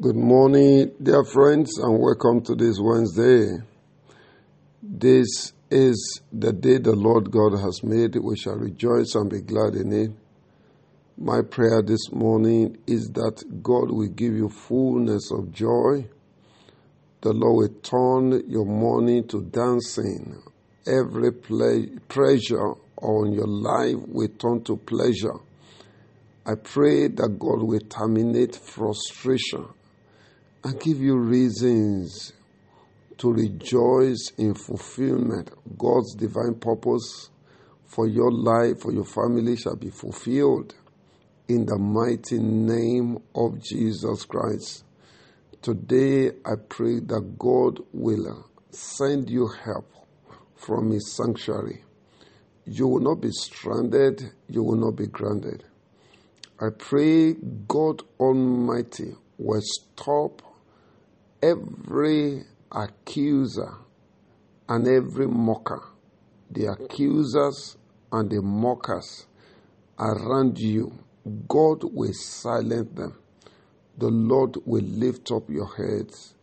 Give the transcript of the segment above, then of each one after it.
Good morning, dear friends, and welcome to this Wednesday. This is the day the Lord God has made. We shall rejoice and be glad in it. My prayer this morning is that God will give you fullness of joy. The Lord will turn your morning to dancing. Every ple- pressure on your life will turn to pleasure. I pray that God will terminate frustration and give you reasons to rejoice in fulfillment. God's divine purpose for your life, for your family shall be fulfilled in the mighty name of Jesus Christ. Today, I pray that God will send you help from His sanctuary. You will not be stranded, you will not be grounded. I pray God Almighty will stop every accuser and every mocker, the accusers and the mockers around you. God will silence them. The Lord will lift up your heads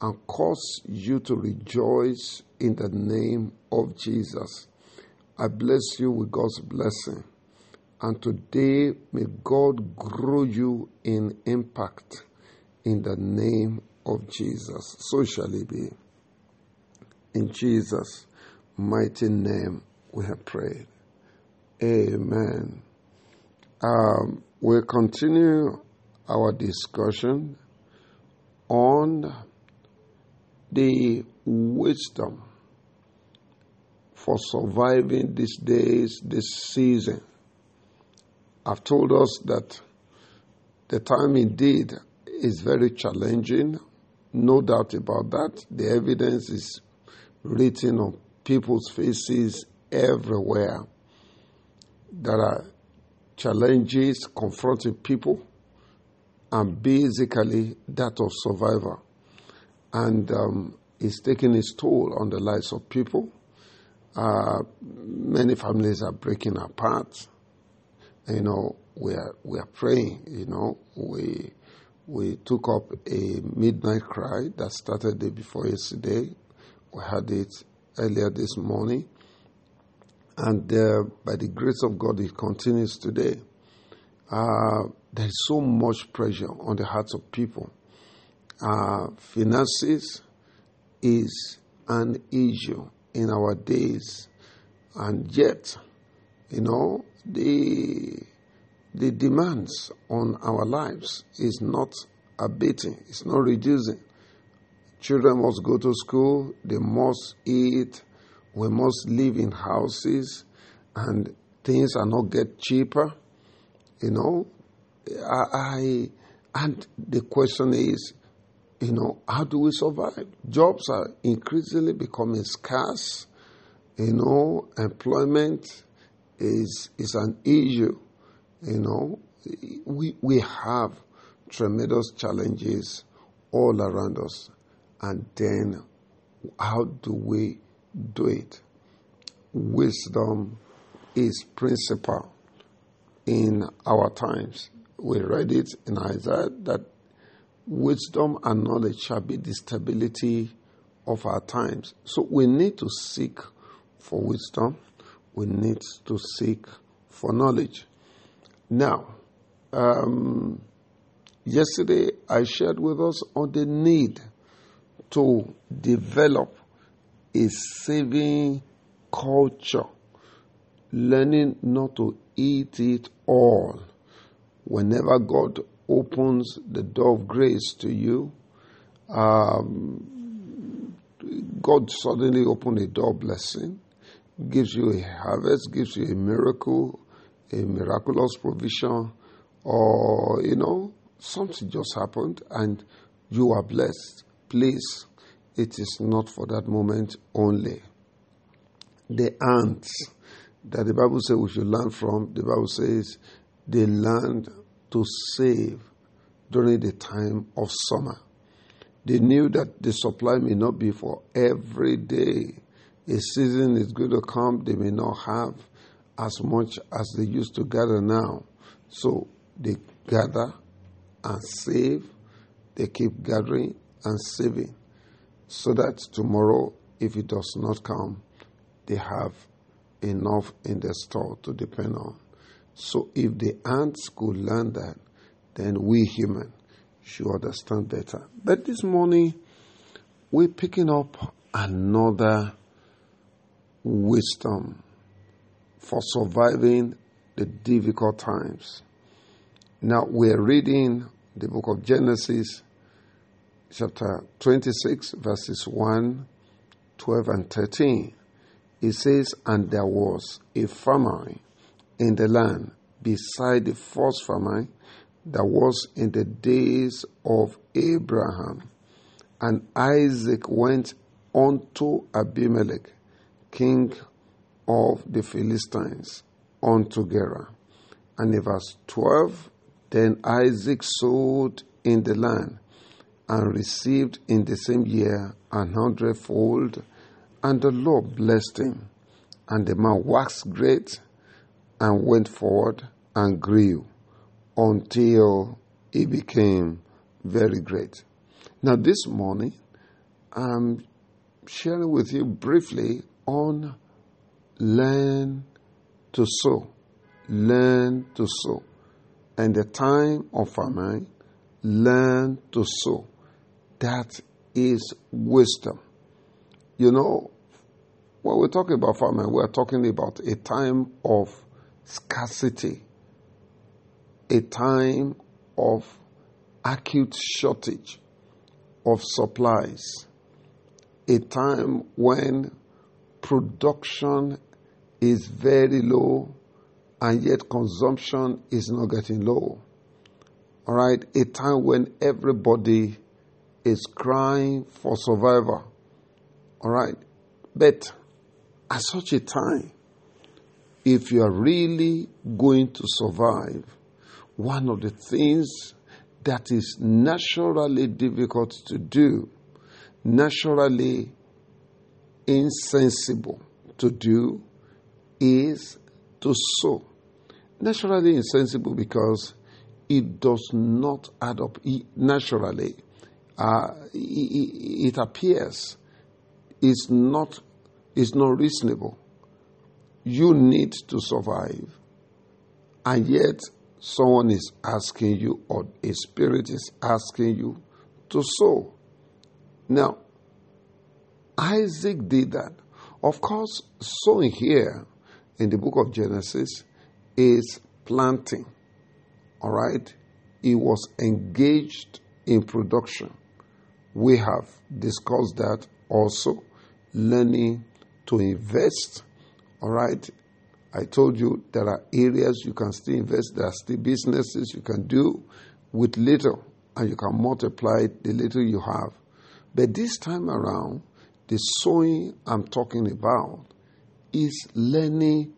and cause you to rejoice in the name of Jesus. I bless you with God's blessing. And today, may God grow you in impact in the name of Jesus. So shall it be. In Jesus' mighty name, we have prayed. Amen. Um, we'll continue our discussion on the wisdom for surviving these days, this season. I've told us that the time indeed is very challenging, no doubt about that. The evidence is written on people's faces everywhere. There are challenges confronting people, and basically that of survival. And um, it's taking its toll on the lives of people. Uh, many families are breaking apart. You know, we are we are praying. You know, we we took up a midnight cry that started the day before yesterday. We had it earlier this morning. And uh, by the grace of God, it continues today. Uh, there is so much pressure on the hearts of people. Uh, finances is an issue in our days, and yet, you know, the the demands on our lives is not abating, it's not reducing. Children must go to school, they must eat, we must live in houses, and things are not get cheaper. You know, I, I and the question is, you know, how do we survive? Jobs are increasingly becoming scarce. You know, employment is is an issue. You know, we we have tremendous challenges all around us, and then how do we do it? Wisdom is principal in our times. We read it in Isaiah that wisdom and knowledge shall be the stability of our times. So we need to seek for wisdom, we need to seek for knowledge. Now, um, yesterday I shared with us on the need to develop a saving culture, learning not to eat it all. Whenever God opens the door of grace to you, um, God suddenly opens a door blessing, gives you a harvest, gives you a miracle, a miraculous provision, or, you know, something just happened and you are blessed. Please, it is not for that moment only. The ants that the Bible says we should learn from, the Bible says they learned to save during the time of summer. They knew that the supply may not be for every day. A season is going to come, they may not have as much as they used to gather now. So they gather and save, they keep gathering and saving so that tomorrow, if it does not come, they have enough in the store to depend on. So if the ants could learn that, then we human should understand better. But this morning, we're picking up another wisdom for surviving the difficult times. Now we're reading the book of Genesis, chapter 26, verses 1, 12, and 13. It says, And there was a famine in the land beside the first famine that was in the days of Abraham. And Isaac went unto Abimelech, king of the Philistines, unto Gerar. And in verse 12, then Isaac sowed in the land and received in the same year an hundredfold, and the Lord blessed him. And the man waxed great and went forward and grew until he became very great. Now, this morning, I'm sharing with you briefly on learn to sow. Learn to sow. And the time of famine, learn to sow. That is wisdom. You know, when we're talking about famine, we're talking about a time of scarcity, a time of acute shortage of supplies, a time when production is very low and yet consumption is not getting low. All right, a time when everybody is crying for survival. All right, but at such a time, if you are really going to survive, one of the things that is naturally difficult to do, naturally insensible to do, is to sow. Naturally insensible because it does not add up naturally. Uh, it, it appears it's not, it's not reasonable you need to survive. And yet, someone is asking you, or a spirit is asking you to sow. Now, Isaac did that. Of course, sowing here in the book of Genesis is planting. All right? He was engaged in production. We have discussed that also, learning to invest all right. I told you there are areas you can still invest, there are still businesses you can do with little, and you can multiply the little you have. But this time around, the sowing I'm talking about is learning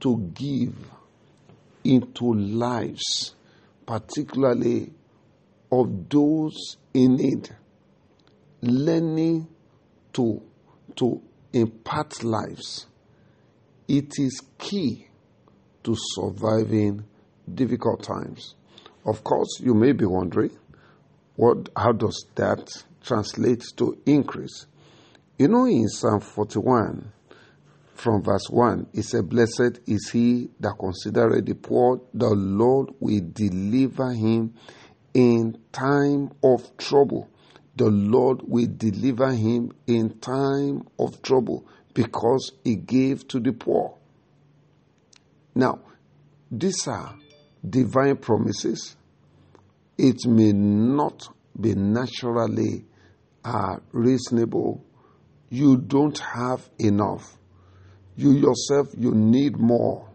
to give into lives, particularly of those in need. Learning to, to impart lives it is key to surviving difficult times. Of course, you may be wondering, what, how does that translate to increase? You know, in Psalm 41, from verse 1, it said, Blessed is he that considereth the poor, the Lord will deliver him in time of trouble. The Lord will deliver him in time of trouble because he gave to the poor. Now, these are divine promises. It may not be naturally uh, reasonable. You don't have enough. You yourself, you need more.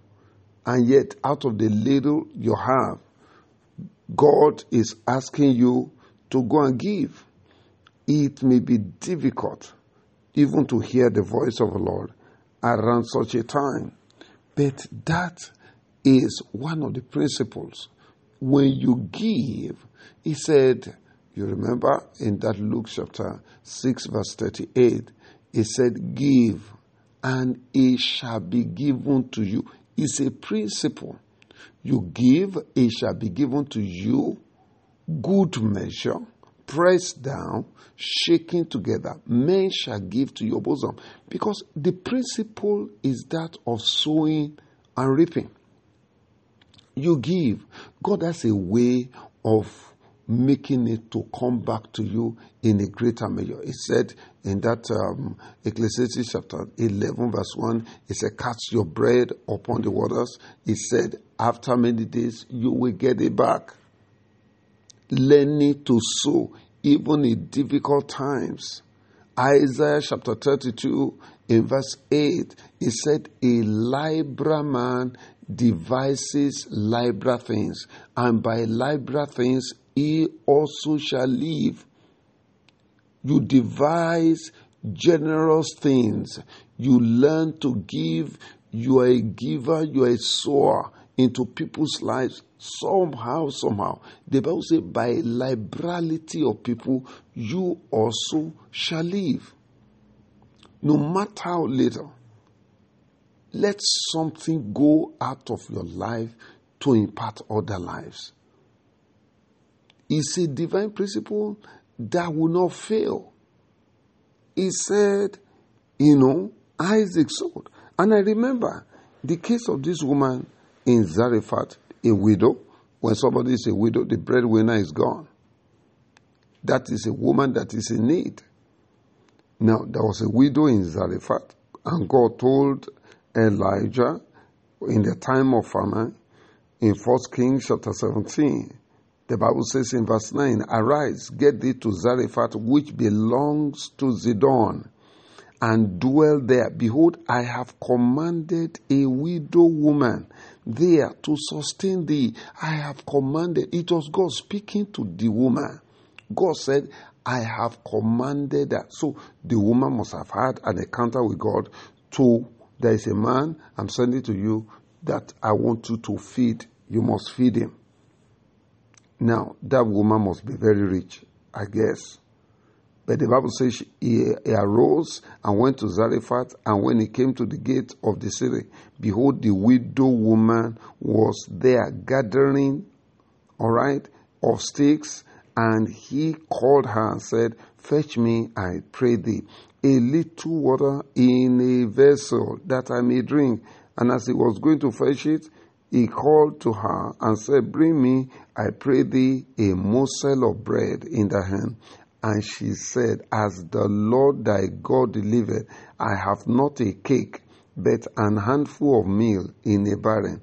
And yet, out of the little you have, God is asking you to go and give. It may be difficult even to hear the voice of the Lord around such a time. But that is one of the principles. When you give, he said, you remember in that Luke chapter 6, verse 38, he said, Give, and it shall be given to you. It's a principle. You give, it shall be given to you, good measure, pressed down, shaking together, men shall give to your bosom. Because the principle is that of sowing and reaping. You give. God has a way of making it to come back to you in a greater measure. He said in that um, Ecclesiastes chapter 11, verse 1, he said, Cast your bread upon the waters. He said, After many days, you will get it back. Learning to sow, even in difficult times. Isaiah chapter 32, in verse 8, he said, A liberal man devises Libra things, and by Libra things he also shall live. You devise generous things. You learn to give. You are a giver. You are a sower into people's lives somehow, somehow. The Bible says, by liberality of people, you also shall live. No matter how little, let something go out of your life to impart other lives. It's a divine principle that will not fail. He said, you know, Isaac sowed. And I remember the case of this woman in Zarephath, a widow. When somebody is a widow, the breadwinner is gone. That is a woman that is in need. Now, there was a widow in Zarephath, and God told Elijah in the time of famine in 1 Kings chapter 17 the Bible says in verse 9, Arise, get thee to Zarephath, which belongs to Zidon, and dwell there. Behold, I have commanded a widow woman there to sustain thee. I have commanded. It was God speaking to the woman. God said, I have commanded that. So the woman must have had an encounter with God to, there is a man I'm sending to you that I want you to feed. You must feed him. Now, that woman must be very rich, I guess. But the Bible says she, he, he, arose and went to Zarephath, and when he came to the gate of the city, behold, the widow woman was there gathering, all right, of sticks, and he called her and said, Fetch me, I pray thee, a little water in a vessel that I may drink. And as he was going to fetch it, he called to her and said, Bring me, I pray thee, a morsel of bread in the hand. And she said, As the Lord thy God delivered, I have not a cake, but an handful of meal in a barrel,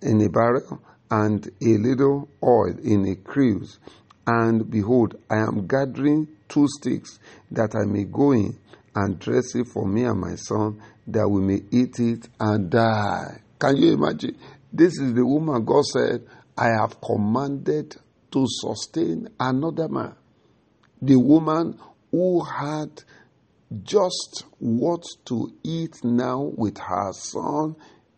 in a barrel, and a little oil in a cruse. And behold, I am gathering two sticks, that I may go in and dress it for me and my son, that we may eat it and die. Can you imagine? This is the woman God said, I have commanded to sustain another man. The woman who had just what to eat now with her son,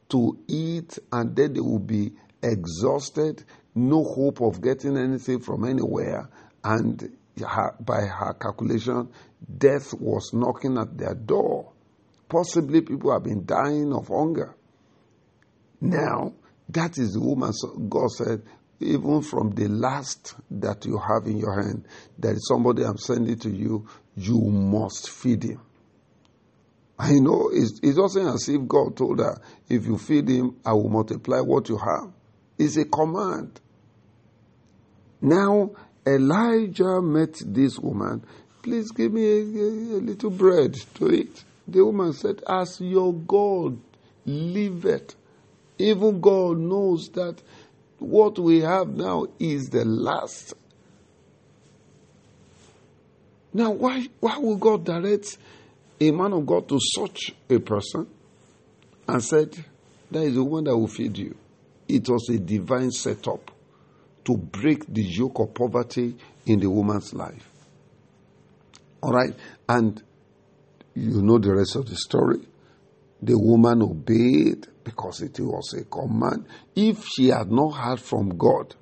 to eat, and then they will be exhausted, no hope of getting anything from anywhere, and her, by her calculation, death was knocking at their door. Possibly people have been dying of hunger. Now, that is the woman God said, even from the last that you have in your hand, there is somebody I'm sending to you, you must feed him. I know it's, it wasn't as if God told her, if you feed him, I will multiply what you have. It's a command. Now, Elijah met this woman. Please give me a, a, a little bread to eat. The woman said, As your God liveth, even God knows that what we have now is the last. Now, why, why would God direct a man of God to such a person and said, That is the one that will feed you? It was a divine setup to break the yoke of poverty in the woman's life. All right? And you know the rest of the story. The woman obeyed because it was a command. If she had not heard from God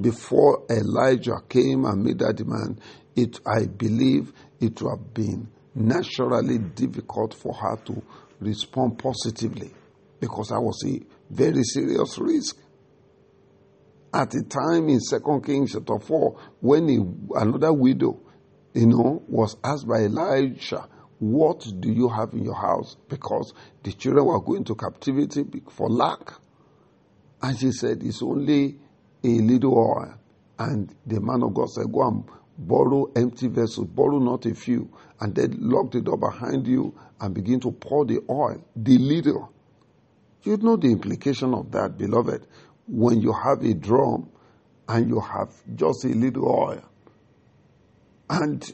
before Elijah came and made that demand, it, I believe it would have been naturally difficult for her to respond positively because that was a very serious risk. At the time in Second Kings chapter 4, when a, another widow, you know, was asked by Elisha, What do you have in your house? Because the children were going to captivity for lack. And she said, It's only a little oil. And the man of God said, Go and borrow empty vessels, borrow not a few, and then lock the door behind you and begin to pour the oil, the little. You know the implication of that, beloved. When you have a drum and you have just a little oil, and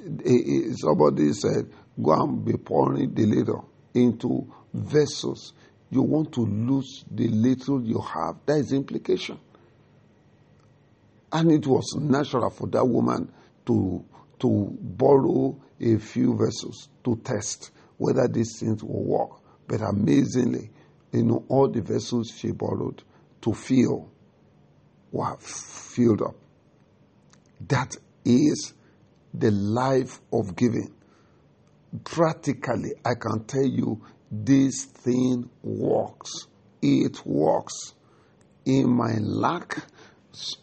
somebody said, Go and be pouring the little into vessels. You want to lose the little you have. That is the implication. And it was natural for that woman to, to borrow a few vessels to test whether these things will work. But amazingly, you know, all the vessels she borrowed to fill were filled up. That is the life of giving. Practically, I can tell you this thing works. It works. In my lack,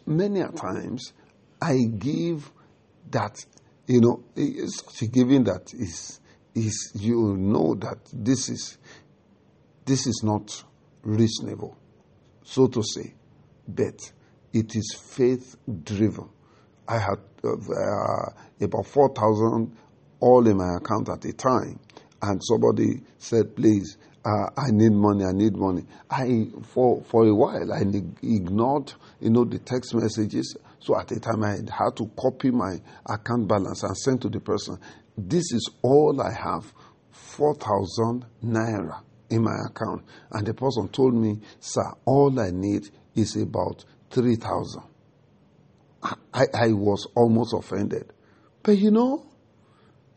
many a times I give that, you know, it's such a giving that is, is you know that this is, this is not reasonable, so to say, but it is faith driven. I had uh, about 4,000 all in my account at the time, and somebody said, please, uh, I need money, I need money. I, for, for a while, I ignored, you know, the text messages. So at the time, I had to copy my account balance and send to the person. This is all I have, 4,000 naira in my account. And the person told me, sir, all I need is about 3,000. I, I was almost offended. But you know,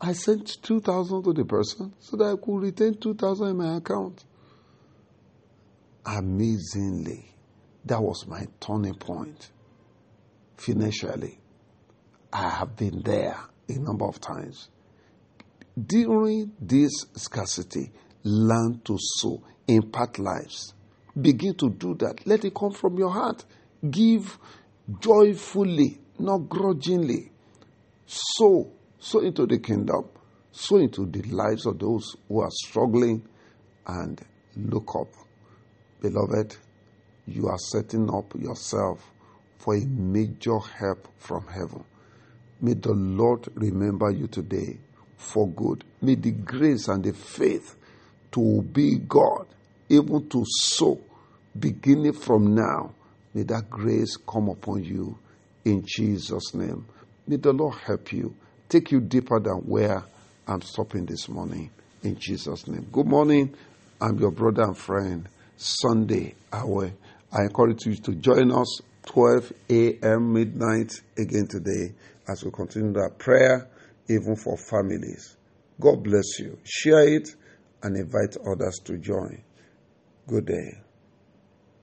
I sent 2,000 to the person so that I could retain 2,000 in my account. Amazingly, that was my turning point financially. I have been there a number of times. During this scarcity, learn to sow, impact lives. Begin to do that. Let it come from your heart. Give joyfully, not grudgingly. Sow sow into the kingdom, sow into the lives of those who are struggling, and look up. Beloved, you are setting up yourself for a major help from heaven. May the Lord remember you today for good. May the grace and the faith to obey God, able to sow, beginning from now, may that grace come upon you in Jesus' name. May the Lord help you take you deeper than where I'm stopping this morning. In Jesus' name. Good morning. I'm your brother and friend, Sunday Hour. I encourage you to join us 12 a.m. midnight again today as we continue that prayer, even for families. God bless you. Share it and invite others to join. Good day.